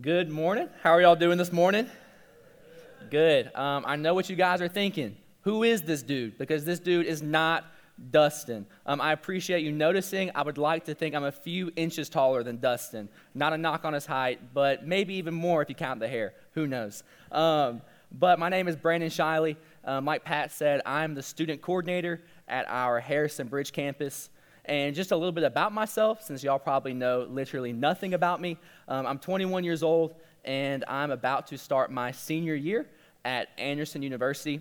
Good morning. How are y'all doing this morning? Good. Um, I know what you guys are thinking. Who is this dude? Because this dude is not Dustin. Um, I appreciate you noticing. I would like to think I'm a few inches taller than Dustin. Not a knock on his height, but maybe even more if you count the hair. Who knows? Um, but my name is Brandon Shiley. Uh, like Pat said, I'm the student coordinator at our Harrison Bridge campus. And just a little bit about myself, since y'all probably know literally nothing about me. Um, I'm 21 years old, and I'm about to start my senior year at Anderson University.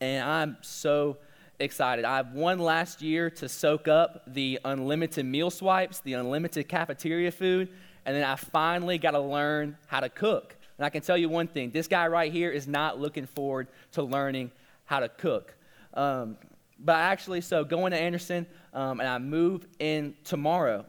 And I'm so excited. I have one last year to soak up the unlimited meal swipes, the unlimited cafeteria food, and then I finally got to learn how to cook. And I can tell you one thing this guy right here is not looking forward to learning how to cook. Um, but actually, so going to Anderson, um, and I move in tomorrow.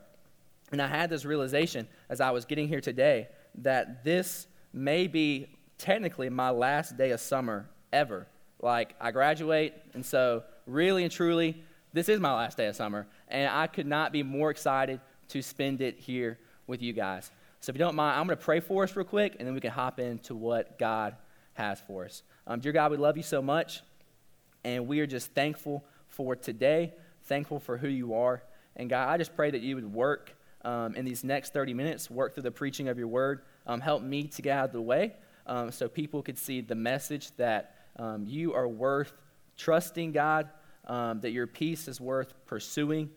And I had this realization as I was getting here today that this may be technically my last day of summer ever. Like, I graduate, and so really and truly, this is my last day of summer. And I could not be more excited to spend it here with you guys. So, if you don't mind, I'm going to pray for us real quick, and then we can hop into what God has for us. Um, dear God, we love you so much, and we are just thankful for today thankful for who you are. And God, I just pray that you would work um, in these next 30 minutes, work through the preaching of your word. Um, help me to get out of the way um, so people could see the message that um, you are worth trusting, God, um, that your peace is worth pursuing,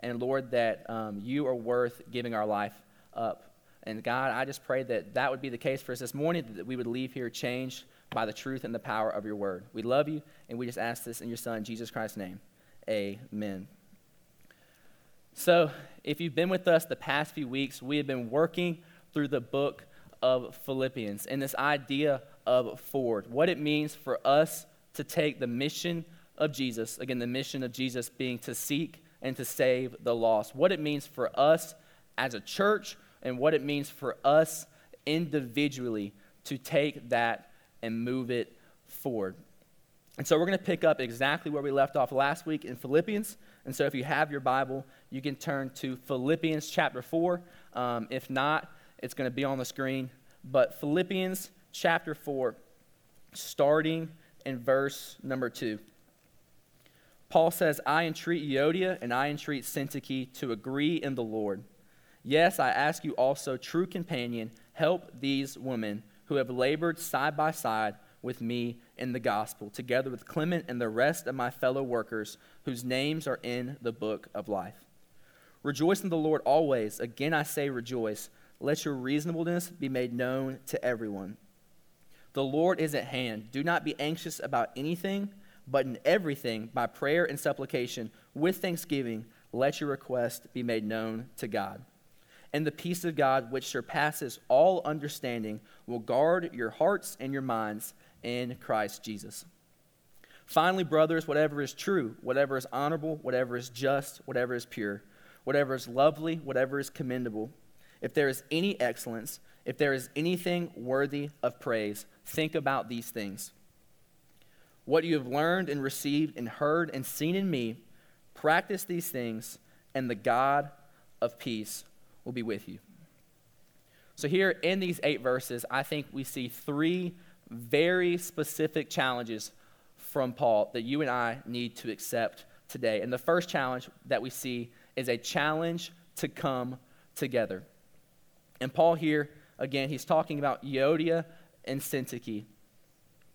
and Lord, that um, you are worth giving our life up. And God, I just pray that that would be the case for us this morning, that we would leave here changed by the truth and the power of your word. We love you, and we just ask this in your Son, Jesus Christ's name. Amen. So, if you've been with us the past few weeks, we have been working through the book of Philippians and this idea of forward, what it means for us to take the mission of Jesus, again, the mission of Jesus being to seek and to save the lost, what it means for us as a church, and what it means for us individually to take that and move it forward. And so we're going to pick up exactly where we left off last week in Philippians. And so if you have your Bible, you can turn to Philippians chapter 4. Um, if not, it's going to be on the screen. But Philippians chapter 4, starting in verse number 2. Paul says, I entreat Euodia and I entreat Syntyche to agree in the Lord. Yes, I ask you also, true companion, help these women who have labored side by side with me in the gospel, together with Clement and the rest of my fellow workers whose names are in the book of life. Rejoice in the Lord always. Again, I say rejoice. Let your reasonableness be made known to everyone. The Lord is at hand. Do not be anxious about anything, but in everything, by prayer and supplication, with thanksgiving, let your request be made known to God. And the peace of God, which surpasses all understanding, will guard your hearts and your minds in Christ Jesus. Finally, brothers, whatever is true, whatever is honorable, whatever is just, whatever is pure, whatever is lovely, whatever is commendable, if there is any excellence, if there is anything worthy of praise, think about these things. What you have learned and received and heard and seen in me, practice these things, and the God of peace will be with you. So, here in these eight verses, I think we see three very specific challenges from Paul that you and I need to accept today. And the first challenge that we see is a challenge to come together. And Paul here, again, he's talking about Euodia and Syntyche.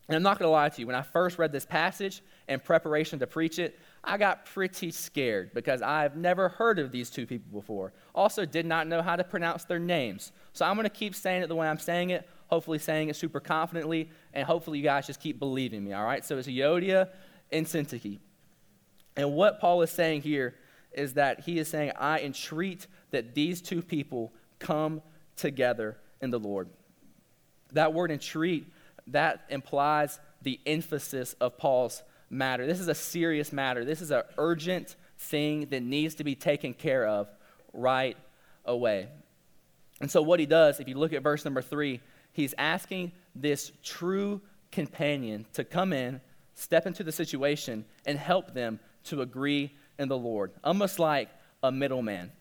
And I'm not going to lie to you, when I first read this passage in preparation to preach it, I got pretty scared because I've never heard of these two people before. Also, did not know how to pronounce their names. So I'm going to keep saying it the way I'm saying it, hopefully saying it super confidently, and hopefully you guys just keep believing me, all right? So it's Euodia and Syntyche. And what Paul is saying here is that he is saying, I entreat that these two people come together in the Lord. That word entreat, that implies the emphasis of Paul's matter. This is a serious matter. This is an urgent thing that needs to be taken care of right away. And so, what he does, if you look at verse number three, he's asking this true companion to come in, step into the situation, and help them to agree in the Lord, almost like a middleman.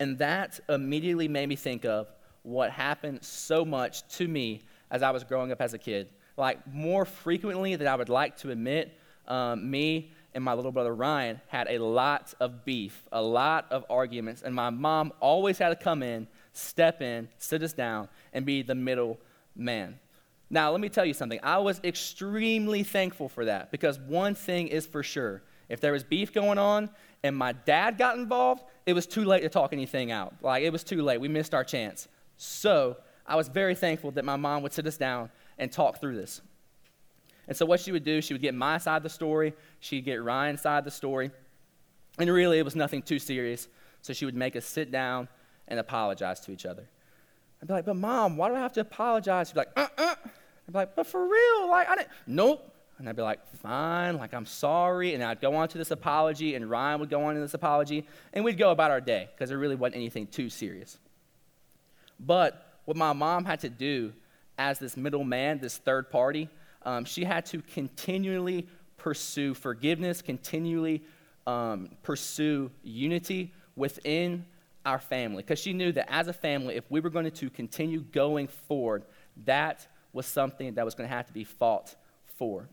And that immediately made me think of what happened so much to me as I was growing up as a kid. Like, more frequently than I would like to admit, um, me and my little brother Ryan had a lot of beef, a lot of arguments, and my mom always had to come in, step in, sit us down, and be the middle man. Now, let me tell you something. I was extremely thankful for that because one thing is for sure if there was beef going on and my dad got involved, it was too late to talk anything out. Like, it was too late. We missed our chance. So, I was very thankful that my mom would sit us down and talk through this. And so, what she would do, she would get my side of the story, she'd get Ryan's side of the story. And really, it was nothing too serious. So, she would make us sit down and apologize to each other. I'd be like, but mom, why do I have to apologize? She'd be like, uh uh. I'd be like, but for real, like, I didn't, nope. And I'd be like, fine, like, I'm sorry. And I'd go on to this apology, and Ryan would go on to this apology, and we'd go about our day because there really wasn't anything too serious. But what my mom had to do as this middleman, this third party, um, she had to continually pursue forgiveness, continually um, pursue unity within our family. Because she knew that as a family, if we were going to continue going forward, that was something that was going to have to be fought for.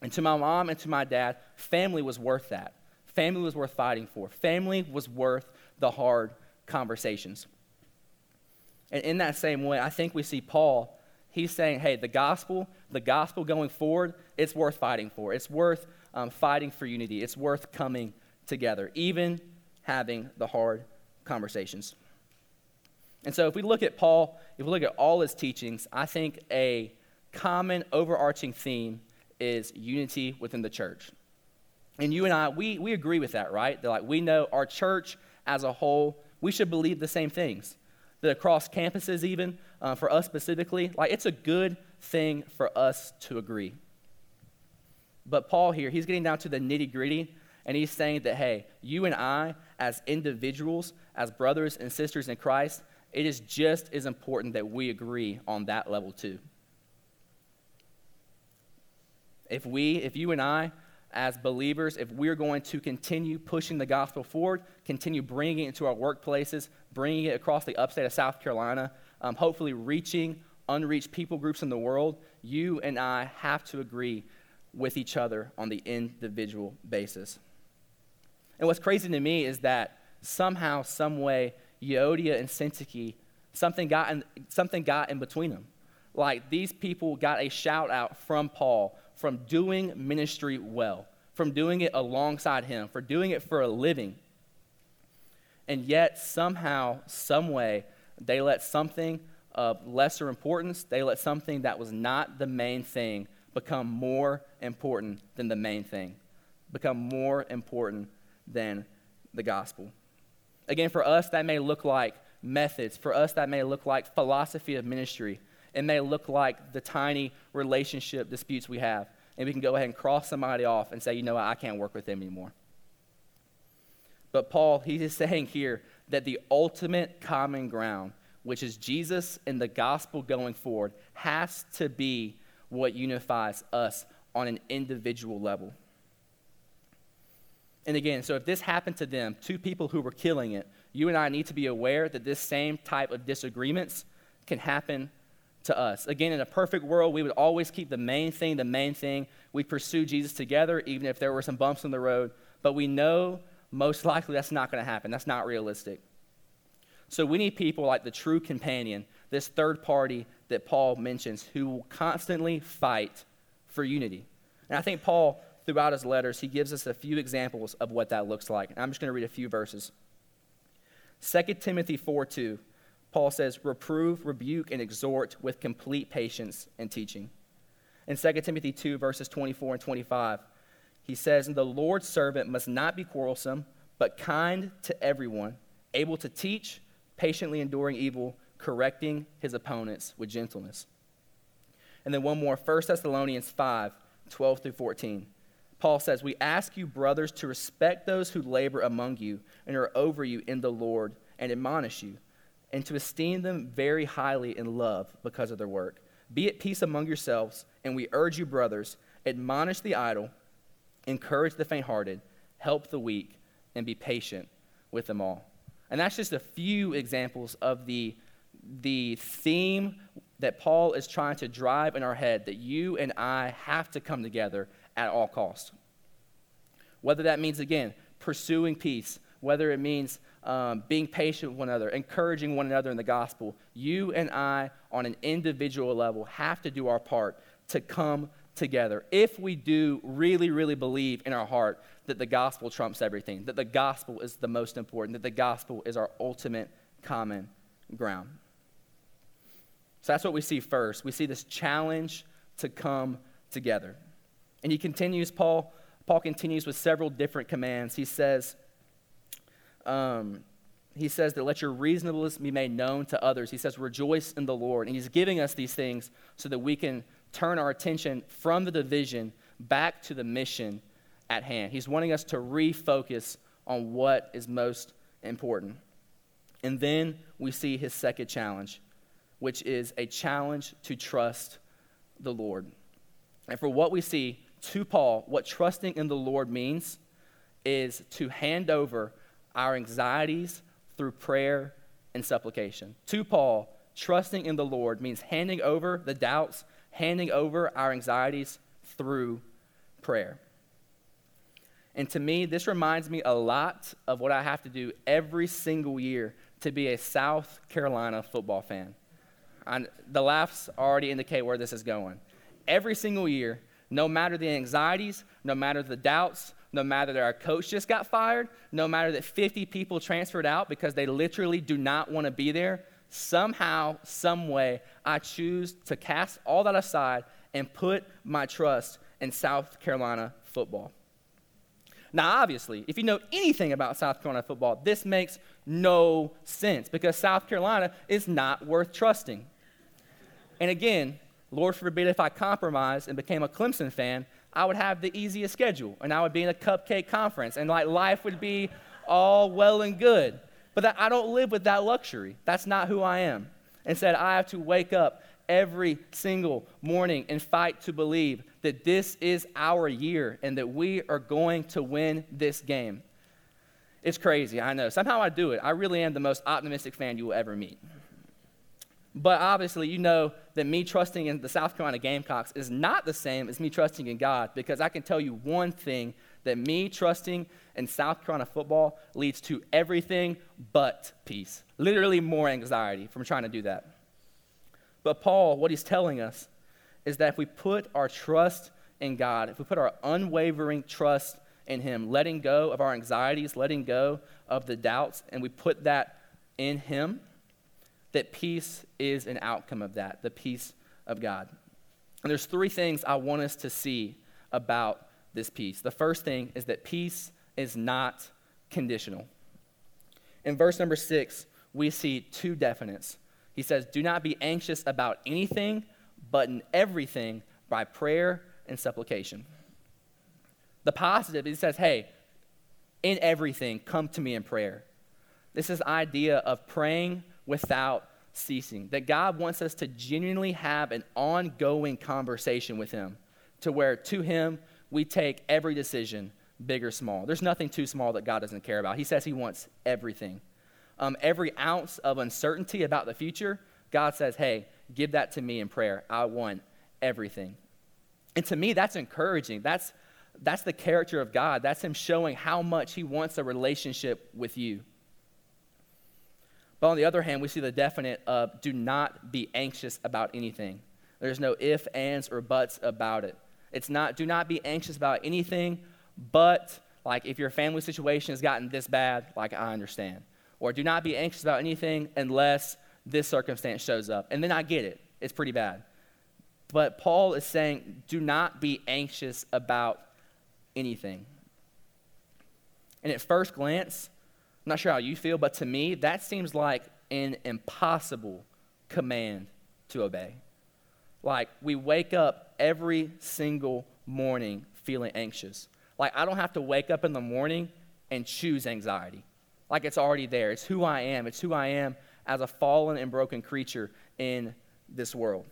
And to my mom and to my dad, family was worth that. Family was worth fighting for. Family was worth the hard conversations. And in that same way, I think we see Paul, he's saying, hey, the gospel, the gospel going forward, it's worth fighting for. It's worth um, fighting for unity. It's worth coming together, even having the hard conversations. And so if we look at Paul, if we look at all his teachings, I think a common overarching theme is unity within the church. And you and I, we, we agree with that, right? That like we know our church as a whole, we should believe the same things. That across campuses, even uh, for us specifically, like it's a good thing for us to agree. But Paul here, he's getting down to the nitty gritty, and he's saying that, hey, you and I, as individuals, as brothers and sisters in Christ, it is just as important that we agree on that level too. If we, if you and I, as believers, if we're going to continue pushing the gospel forward, continue bringing it into our workplaces, bringing it across the upstate of South Carolina, um, hopefully reaching unreached people groups in the world, you and I have to agree with each other on the individual basis. And what's crazy to me is that somehow, some way, Euodia and Syntyche, something got in, something got in between them. Like these people got a shout out from Paul from doing ministry well, from doing it alongside him, for doing it for a living. And yet, somehow, some way, they let something of lesser importance, they let something that was not the main thing become more important than the main thing, become more important than the gospel. Again, for us, that may look like methods. For us, that may look like philosophy of ministry. It may look like the tiny relationship disputes we have. And we can go ahead and cross somebody off and say, you know what, I can't work with them anymore. But Paul, he is saying here that the ultimate common ground, which is Jesus and the gospel going forward, has to be what unifies us on an individual level. And again, so if this happened to them, two people who were killing it, you and I need to be aware that this same type of disagreements can happen to us. Again, in a perfect world, we would always keep the main thing the main thing. We'd pursue Jesus together, even if there were some bumps in the road. But we know most likely that's not going to happen. That's not realistic. So we need people like the true companion, this third party that Paul mentions, who will constantly fight for unity. And I think Paul, throughout his letters, he gives us a few examples of what that looks like. And I'm just going to read a few verses. 2 Timothy 4 2, Paul says, Reprove, rebuke, and exhort with complete patience and teaching. In 2 Timothy 2, verses 24 and 25, he says, the Lord's servant must not be quarrelsome, but kind to everyone, able to teach, patiently enduring evil, correcting his opponents with gentleness. And then one more, 1 Thessalonians 5, 12 through 14. Paul says, We ask you, brothers, to respect those who labor among you and are over you in the Lord and admonish you, and to esteem them very highly in love because of their work. Be at peace among yourselves, and we urge you, brothers, admonish the idle, encourage the faint hearted, help the weak, and be patient with them all. And that's just a few examples of the the theme that Paul is trying to drive in our head that you and I have to come together at all costs. Whether that means, again, pursuing peace, whether it means um, being patient with one another, encouraging one another in the gospel, you and I, on an individual level, have to do our part to come together. If we do really, really believe in our heart that the gospel trumps everything, that the gospel is the most important, that the gospel is our ultimate common ground. So that's what we see first. We see this challenge to come together. And he continues, Paul, Paul continues with several different commands. He says, um, he says that let your reasonableness be made known to others. He says, rejoice in the Lord. And he's giving us these things so that we can turn our attention from the division back to the mission at hand. He's wanting us to refocus on what is most important. And then we see his second challenge, which is a challenge to trust the Lord. And for what we see to Paul, what trusting in the Lord means is to hand over our anxieties through prayer and supplication. To Paul, trusting in the Lord means handing over the doubts, handing over our anxieties through prayer. And to me, this reminds me a lot of what I have to do every single year to be a South Carolina football fan. I, the laughs already indicate where this is going. Every single year, no matter the anxieties, no matter the doubts, no matter that our coach just got fired, no matter that 50 people transferred out because they literally do not want to be there, somehow, some way, I choose to cast all that aside and put my trust in South Carolina football. Now, obviously, if you know anything about South Carolina football, this makes no sense because South Carolina is not worth trusting. And again, Lord forbid if I compromised and became a Clemson fan, I would have the easiest schedule and I would be in a cupcake conference and like life would be all well and good. But that, I don't live with that luxury. That's not who I am. Instead, I have to wake up every single morning and fight to believe that this is our year and that we are going to win this game. It's crazy, I know. Somehow I do it. I really am the most optimistic fan you will ever meet. But obviously, you know that me trusting in the South Carolina Gamecocks is not the same as me trusting in God because I can tell you one thing that me trusting in South Carolina football leads to everything but peace. Literally, more anxiety from trying to do that. But Paul, what he's telling us is that if we put our trust in God, if we put our unwavering trust in Him, letting go of our anxieties, letting go of the doubts, and we put that in Him, that peace is an outcome of that, the peace of God. And there's three things I want us to see about this peace. The first thing is that peace is not conditional. In verse number six, we see two definites. He says, Do not be anxious about anything, but in everything by prayer and supplication. The positive, he says, Hey, in everything, come to me in prayer. This is idea of praying without ceasing. That God wants us to genuinely have an ongoing conversation with Him, to where to Him we take every decision, big or small. There's nothing too small that God doesn't care about. He says He wants everything. Um, every ounce of uncertainty about the future, God says, hey, give that to me in prayer. I want everything. And to me, that's encouraging. That's, that's the character of God. That's Him showing how much He wants a relationship with you. But on the other hand, we see the definite of do not be anxious about anything. There's no if, ands, or buts about it. It's not, do not be anxious about anything, but like if your family situation has gotten this bad, like I understand. Or do not be anxious about anything unless this circumstance shows up. And then I get it, it's pretty bad. But Paul is saying, do not be anxious about anything. And at first glance, I'm not sure how you feel, but to me, that seems like an impossible command to obey. Like, we wake up every single morning feeling anxious. Like, I don't have to wake up in the morning and choose anxiety. Like, it's already there. It's who I am. It's who I am as a fallen and broken creature in this world.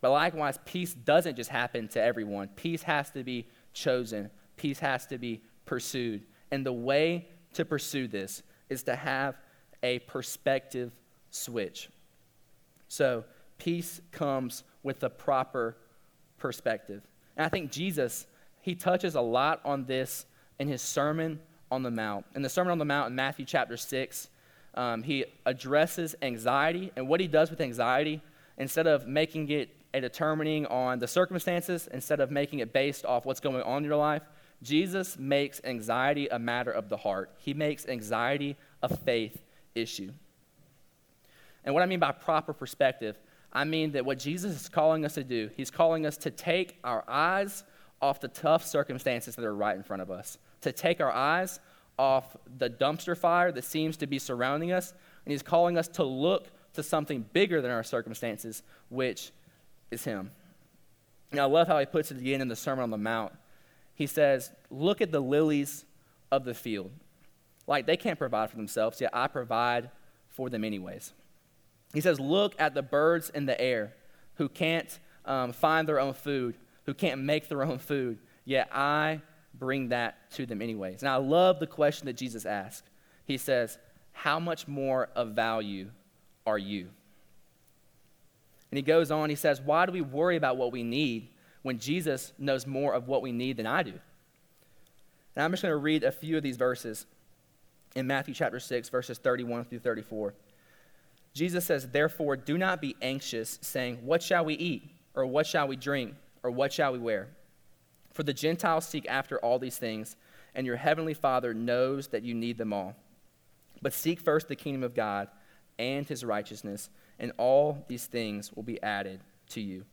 But likewise, peace doesn't just happen to everyone. Peace has to be chosen, peace has to be pursued. And the way to pursue this is to have a perspective switch. So, peace comes with the proper perspective. And I think Jesus, he touches a lot on this in his Sermon on the Mount. In the Sermon on the Mount in Matthew chapter 6, um, he addresses anxiety. And what he does with anxiety, instead of making it a determining on the circumstances, instead of making it based off what's going on in your life, Jesus makes anxiety a matter of the heart. He makes anxiety a faith issue. And what I mean by proper perspective, I mean that what Jesus is calling us to do, he's calling us to take our eyes off the tough circumstances that are right in front of us, to take our eyes off the dumpster fire that seems to be surrounding us, and he's calling us to look to something bigger than our circumstances, which is him. And I love how he puts it again in the Sermon on the Mount. He says, Look at the lilies of the field. Like they can't provide for themselves, yet I provide for them anyways. He says, Look at the birds in the air who can't um, find their own food, who can't make their own food, yet I bring that to them anyways. And I love the question that Jesus asked. He says, How much more of value are you? And he goes on, he says, Why do we worry about what we need when Jesus knows more of what we need than I do? And I'm just going to read a few of these verses in Matthew chapter 6, verses 31 through 34. Jesus says, Therefore, do not be anxious, saying, What shall we eat? Or what shall we drink? Or what shall we wear? For the Gentiles seek after all these things, and your heavenly Father knows that you need them all. But seek first the kingdom of God and his righteousness, and all these things will be added to you.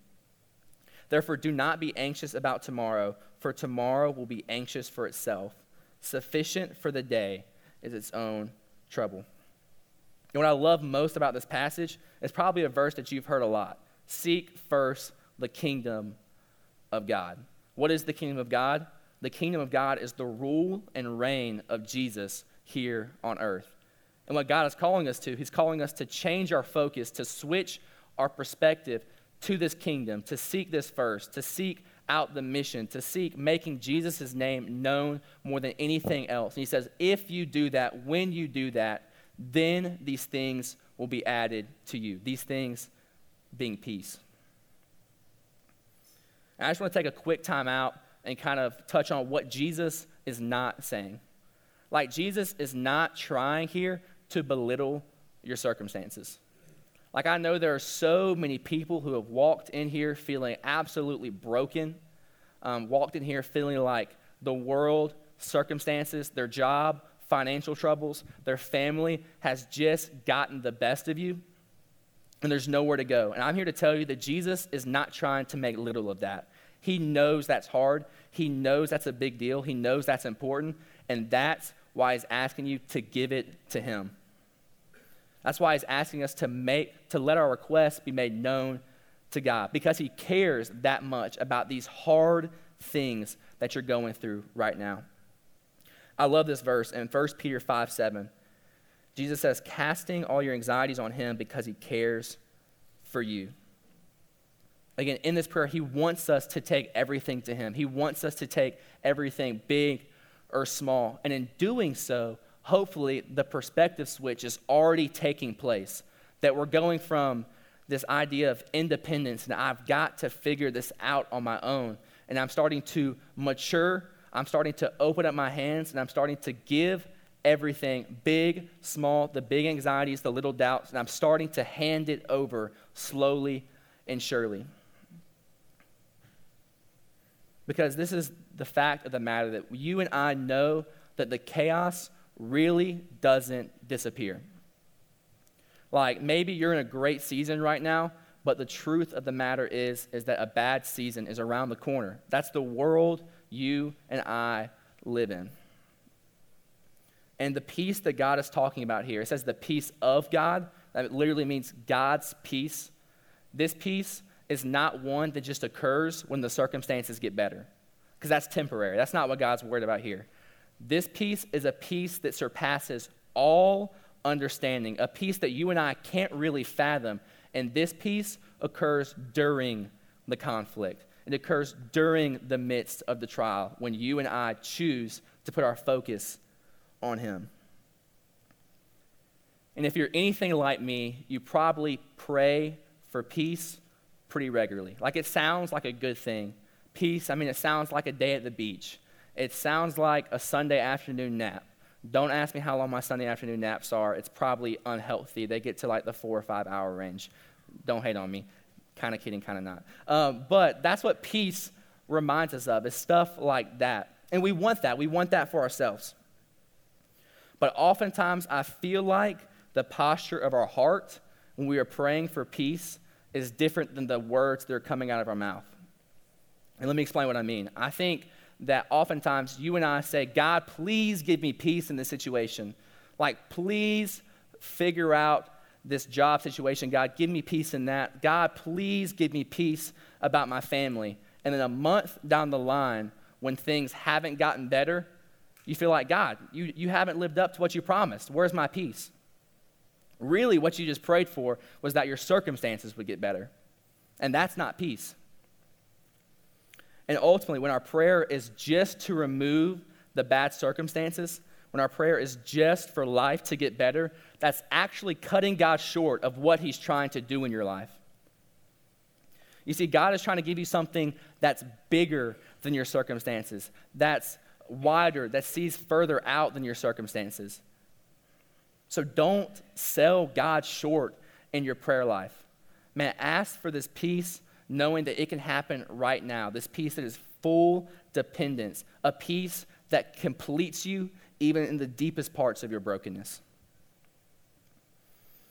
Therefore, do not be anxious about tomorrow, for tomorrow will be anxious for itself. Sufficient for the day is its own trouble. And what I love most about this passage is probably a verse that you've heard a lot Seek first the kingdom of God. What is the kingdom of God? The kingdom of God is the rule and reign of Jesus here on earth. And what God is calling us to, He's calling us to change our focus, to switch our perspective to this kingdom, to seek this first, to seek out the mission, to seek making Jesus' name known more than anything else. And He says, if you do that, when you do that, then these things will be added to you. These things being peace. And I just want to take a quick time out and kind of touch on what Jesus is not saying. Like, Jesus is not trying here to belittle your circumstances. Like, I know there are so many people who have walked in here feeling absolutely broken, um, walked in here feeling like the world, circumstances, their job, financial troubles, their family has just gotten the best of you, and there's nowhere to go. And I'm here to tell you that Jesus is not trying to make little of that. He knows that's hard. He knows that's a big deal. He knows that's important. And that's why he's asking you to give it to him. That's why he's asking us to make to let our requests be made known to God because he cares that much about these hard things that you're going through right now. I love this verse in 1 Peter 5 7. Jesus says, casting all your anxieties on him because he cares for you. Again, in this prayer, he wants us to take everything to him. He wants us to take everything, big or small. And in doing so, hopefully the perspective switch is already taking place. That we're going from this idea of independence and I've got to figure this out on my own. And I'm starting to mature I'm starting to open up my hands and I'm starting to give everything big, small, the big anxieties, the little doubts, and I'm starting to hand it over slowly and surely. Because this is the fact of the matter that you and I know that the chaos really doesn't disappear. Like maybe you're in a great season right now, but the truth of the matter is is that a bad season is around the corner. That's the world you and I live in. And the peace that God is talking about here, it says the peace of God. That literally means God's peace. This peace is not one that just occurs when the circumstances get better, because that's temporary. That's not what God's worried about here. This peace is a peace that surpasses all understanding, a peace that you and I can't really fathom. And this peace occurs during the conflict. It occurs during the midst of the trial when you and I choose to put our focus on Him. And if you're anything like me, you probably pray for peace pretty regularly. Like it sounds like a good thing. Peace, I mean, it sounds like a day at the beach. It sounds like a Sunday afternoon nap. Don't ask me how long my Sunday afternoon naps are. It's probably unhealthy. They get to like the four or five hour range. Don't hate on me. Kind of kidding, kind of not. Um, but that's what peace reminds us of, is stuff like that. And we want that. We want that for ourselves. But oftentimes, I feel like the posture of our heart when we are praying for peace is different than the words that are coming out of our mouth. And let me explain what I mean. I think that oftentimes you and I say, God, please give me peace in this situation. Like, please figure out this job situation. God, give me peace in that. God, please give me peace about my family. And then a month down the line, when things haven't gotten better, you feel like, God, you, you haven't lived up to what you promised. Where's my peace? Really, what you just prayed for was that your circumstances would get better. And that's not peace. And ultimately, when our prayer is just to remove the bad circumstances, when our prayer is just for life to get better, that's actually cutting God short of what He's trying to do in your life. You see, God is trying to give you something that's bigger than your circumstances, that's wider, that sees further out than your circumstances. So don't sell God short in your prayer life. Man, ask for this peace knowing that it can happen right now. This peace that is full dependence, a peace that completes you even in the deepest parts of your brokenness.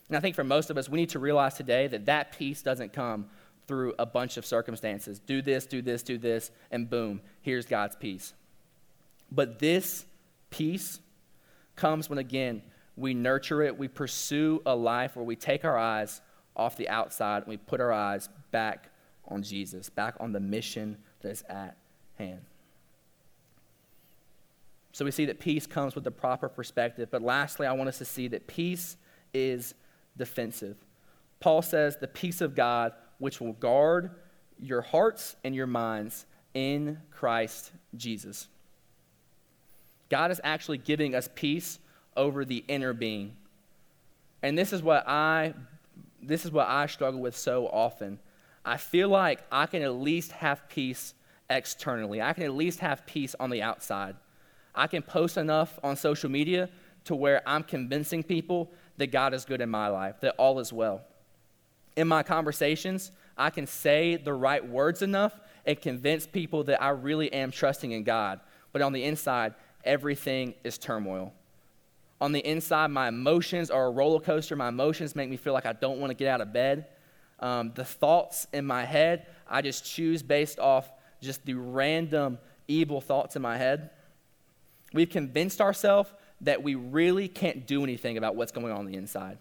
And I think for most of us, we need to realize today that that peace doesn't come through a bunch of circumstances. Do this, do this, do this, and boom, here's God's peace. But this peace comes when, again, we nurture it, we pursue a life where we take our eyes off the outside and we put our eyes back on Jesus, back on the mission that is at hand. So we see that peace comes with the proper perspective. But lastly, I want us to see that peace is defensive. Paul says, the peace of God, which will guard your hearts and your minds in Christ Jesus. God is actually giving us peace over the inner being. And this is what I this is what I struggle with so often. I feel like I can at least have peace externally. I can at least have peace on the outside. I can post enough on social media to where I'm convincing people that God is good in my life, that all is well. In my conversations, I can say the right words enough and convince people that I really am trusting in God. But on the inside, everything is turmoil on the inside, my emotions are a roller coaster. My emotions make me feel like I don't want to get out of bed. Um, the thoughts in my head, I just choose based off just the random evil thoughts in my head. We've convinced ourselves that we really can't do anything about what's going on, on the inside.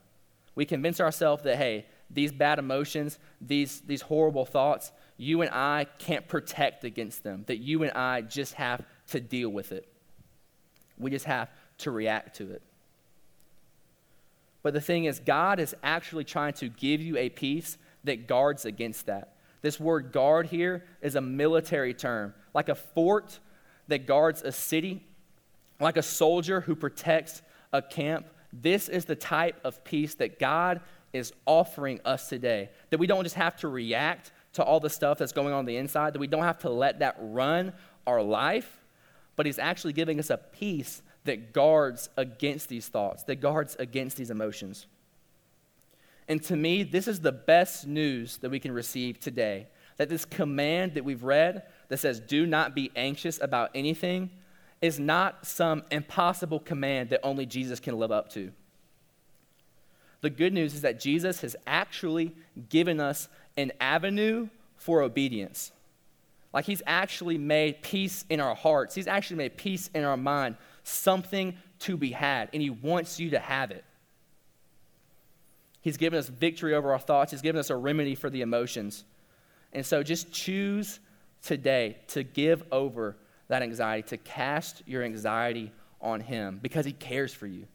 We convince ourselves that, hey, these bad emotions, these, these horrible thoughts, you and I can't protect against them, that you and I just have to deal with it. We just have to react to it. But the thing is, God is actually trying to give you a peace that guards against that. This word guard here is a military term, like a fort that guards a city, like a soldier who protects a camp. This is the type of peace that God is offering us today. That we don't just have to react to all the stuff that's going on, on the inside, that we don't have to let that run our life, but He's actually giving us a peace that guards against these thoughts, that guards against these emotions. And to me, this is the best news that we can receive today. That this command that we've read that says, do not be anxious about anything, is not some impossible command that only Jesus can live up to. The good news is that Jesus has actually given us an avenue for obedience. Like he's actually made peace in our hearts, he's actually made peace in our mind something to be had, and He wants you to have it. He's given us victory over our thoughts, He's given us a remedy for the emotions. And so just choose today to give over that anxiety, to cast your anxiety on Him because He cares for you.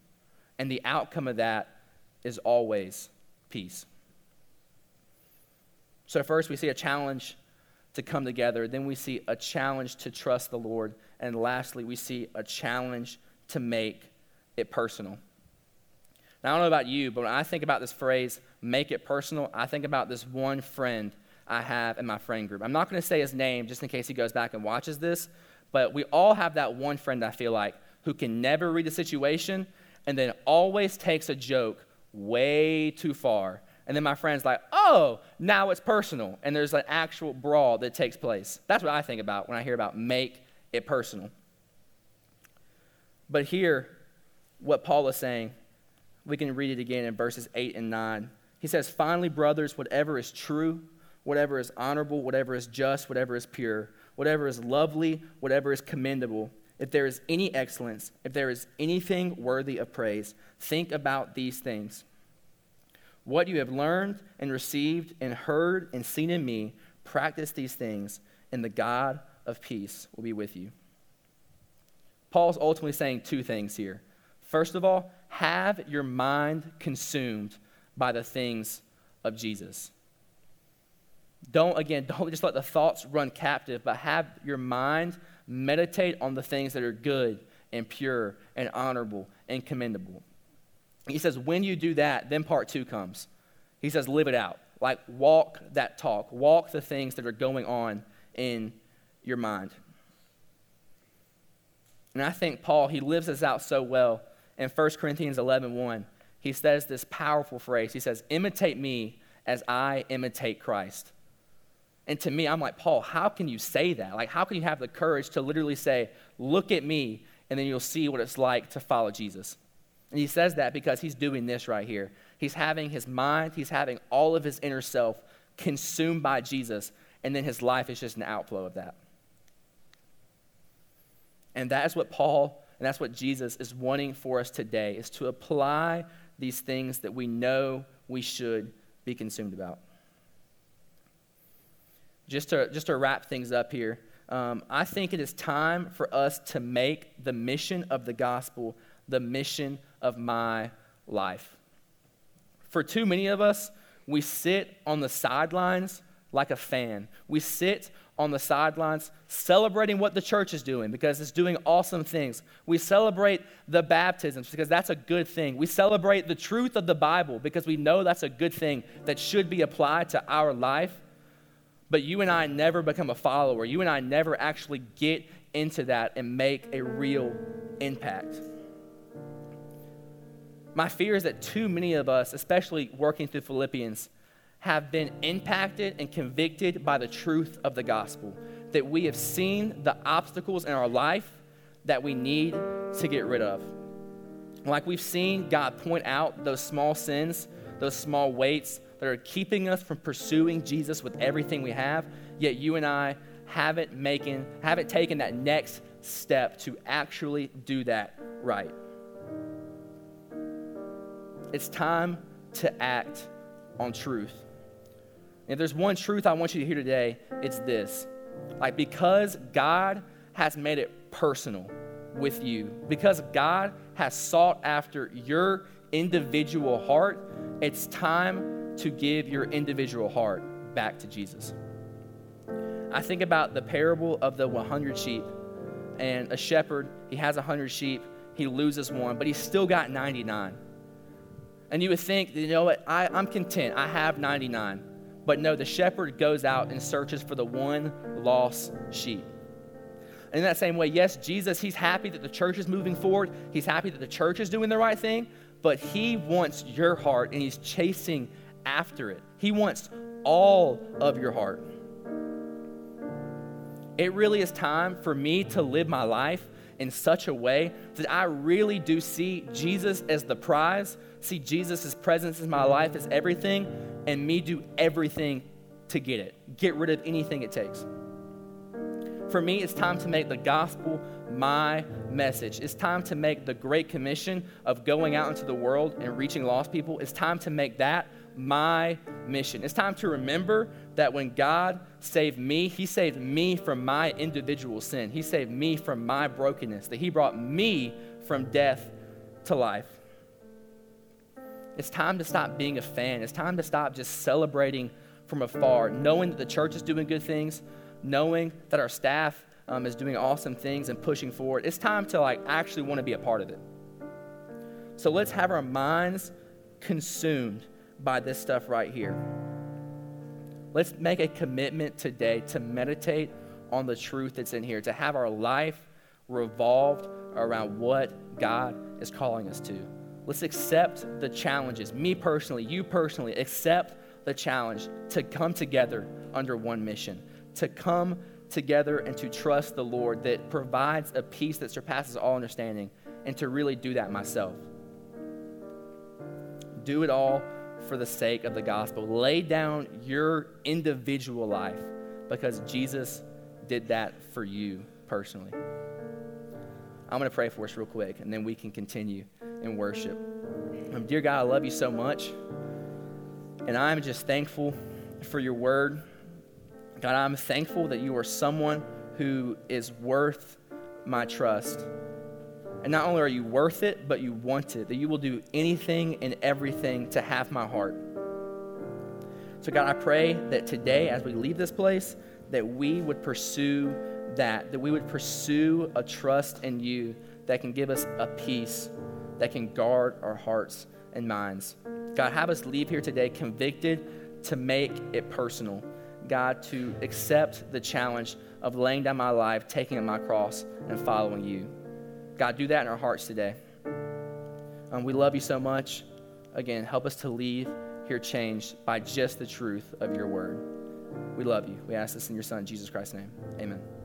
And the outcome of that is always peace. So, first, we see a challenge to come together. Then we see a challenge to trust the Lord. And lastly, we see a challenge to make it personal. Now, I don't know about you, but when I think about this phrase, make it personal, I think about this one friend I have in my friend group. I'm not going to say his name just in case he goes back and watches this, but we all have that one friend I feel like who can never read a situation and then always takes a joke way too far. And then my friend's like, oh, now it's personal. And there's an actual brawl that takes place. That's what I think about when I hear about make it personal. But here, what Paul is saying, we can read it again in verses 8 and 9. He says, Finally, brothers, whatever is true, whatever is honorable, whatever is just, whatever is pure, whatever is lovely, whatever is commendable, if there is any excellence, if there is anything worthy of praise, think about these things. What you have learned and received and heard and seen in me, practice these things, and the God of peace will be with you. Paul's ultimately saying two things here. First of all, have your mind consumed by the things of Jesus. Don't, again, don't just let the thoughts run captive, but have your mind meditate on the things that are good and pure and honorable and commendable. He says, when you do that, then part two comes. He says, live it out. Like, walk that talk, walk the things that are going on in your mind. And I think Paul, he lives this out so well. In 1 Corinthians 11 1, he says this powerful phrase. He says, Imitate me as I imitate Christ. And to me, I'm like, Paul, how can you say that? Like, how can you have the courage to literally say, Look at me, and then you'll see what it's like to follow Jesus? And he says that because he's doing this right here. He's having his mind, he's having all of his inner self consumed by Jesus, and then his life is just an outflow of that. And that's what Paul and that's what Jesus is wanting for us today is to apply these things that we know we should be consumed about. Just to, just to wrap things up here, um, I think it is time for us to make the mission of the gospel the mission of my life. For too many of us, we sit on the sidelines like a fan. We sit on the sidelines celebrating what the church is doing because it's doing awesome things. We celebrate the baptisms because that's a good thing. We celebrate the truth of the Bible because we know that's a good thing that should be applied to our life. But you and I never become a follower. You and I never actually get into that and make a real impact. My fear is that too many of us, especially working through Philippians, have been impacted and convicted by the truth of the gospel. That we have seen the obstacles in our life that we need to get rid of. Like we've seen God point out those small sins, those small weights that are keeping us from pursuing Jesus with everything we have, yet you and I haven't making haven't taken that next step to actually do that right. It's time to act on truth. If there's one truth I want you to hear today, it's this. Like, because God has made it personal with you, because God has sought after your individual heart, it's time to give your individual heart back to Jesus. I think about the parable of the 100 sheep, and a shepherd, he has 100 sheep, he loses one, but he's still got 99. And you would think, you know what, I, I'm content, I have 99. But no, the shepherd goes out and searches for the one lost sheep. In that same way, yes, Jesus, he's happy that the church is moving forward. He's happy that the church is doing the right thing, but he wants your heart and he's chasing after it. He wants all of your heart. It really is time for me to live my life in such a way that I really do see Jesus as the prize, see Jesus' presence in my life as everything, and me do everything to get it. Get rid of anything it takes. For me, it's time to make the gospel my message. It's time to make the Great Commission of going out into the world and reaching lost people. It's time to make that my mission. It's time to remember that when God saved me, He saved me from my individual sin. He saved me from my brokenness, that He brought me from death to life. It's time to stop being a fan. It's time to stop just celebrating from afar, knowing that the church is doing good things, knowing that our staff um, is doing awesome things and pushing forward. It's time to like actually want to be a part of it. So let's have our minds consumed by this stuff right here. Let's make a commitment today to meditate on the truth that's in here, to have our life revolved around what God is calling us to. Let's accept the challenges. Me personally, you personally, accept the challenge to come together under one mission, to come together and to trust the Lord that provides a peace that surpasses all understanding, and to really do that myself. Do it all for the sake of the gospel. Lay down your individual life because Jesus did that for you personally. I'm going to pray for us real quick, and then we can continue in worship. Um, dear God, I love you so much, and I'm just thankful for your word. God, I'm thankful that you are someone who is worth my trust. And not only are you worth it, but you want it, that you will do anything and everything to have my heart. So, God, I pray that today, as we leave this place, that we would pursue that, that we would pursue a trust in you that can give us a peace that can guard our hearts and minds. God, have us leave here today convicted to make it personal. God, to accept the challenge of laying down my life, taking up my cross, and following you. God, do that in our hearts today. Um, we love you so much. Again, help us to leave here changed by just the truth of your word. We love you. We ask this in your Son, Jesus Christ's name. Amen.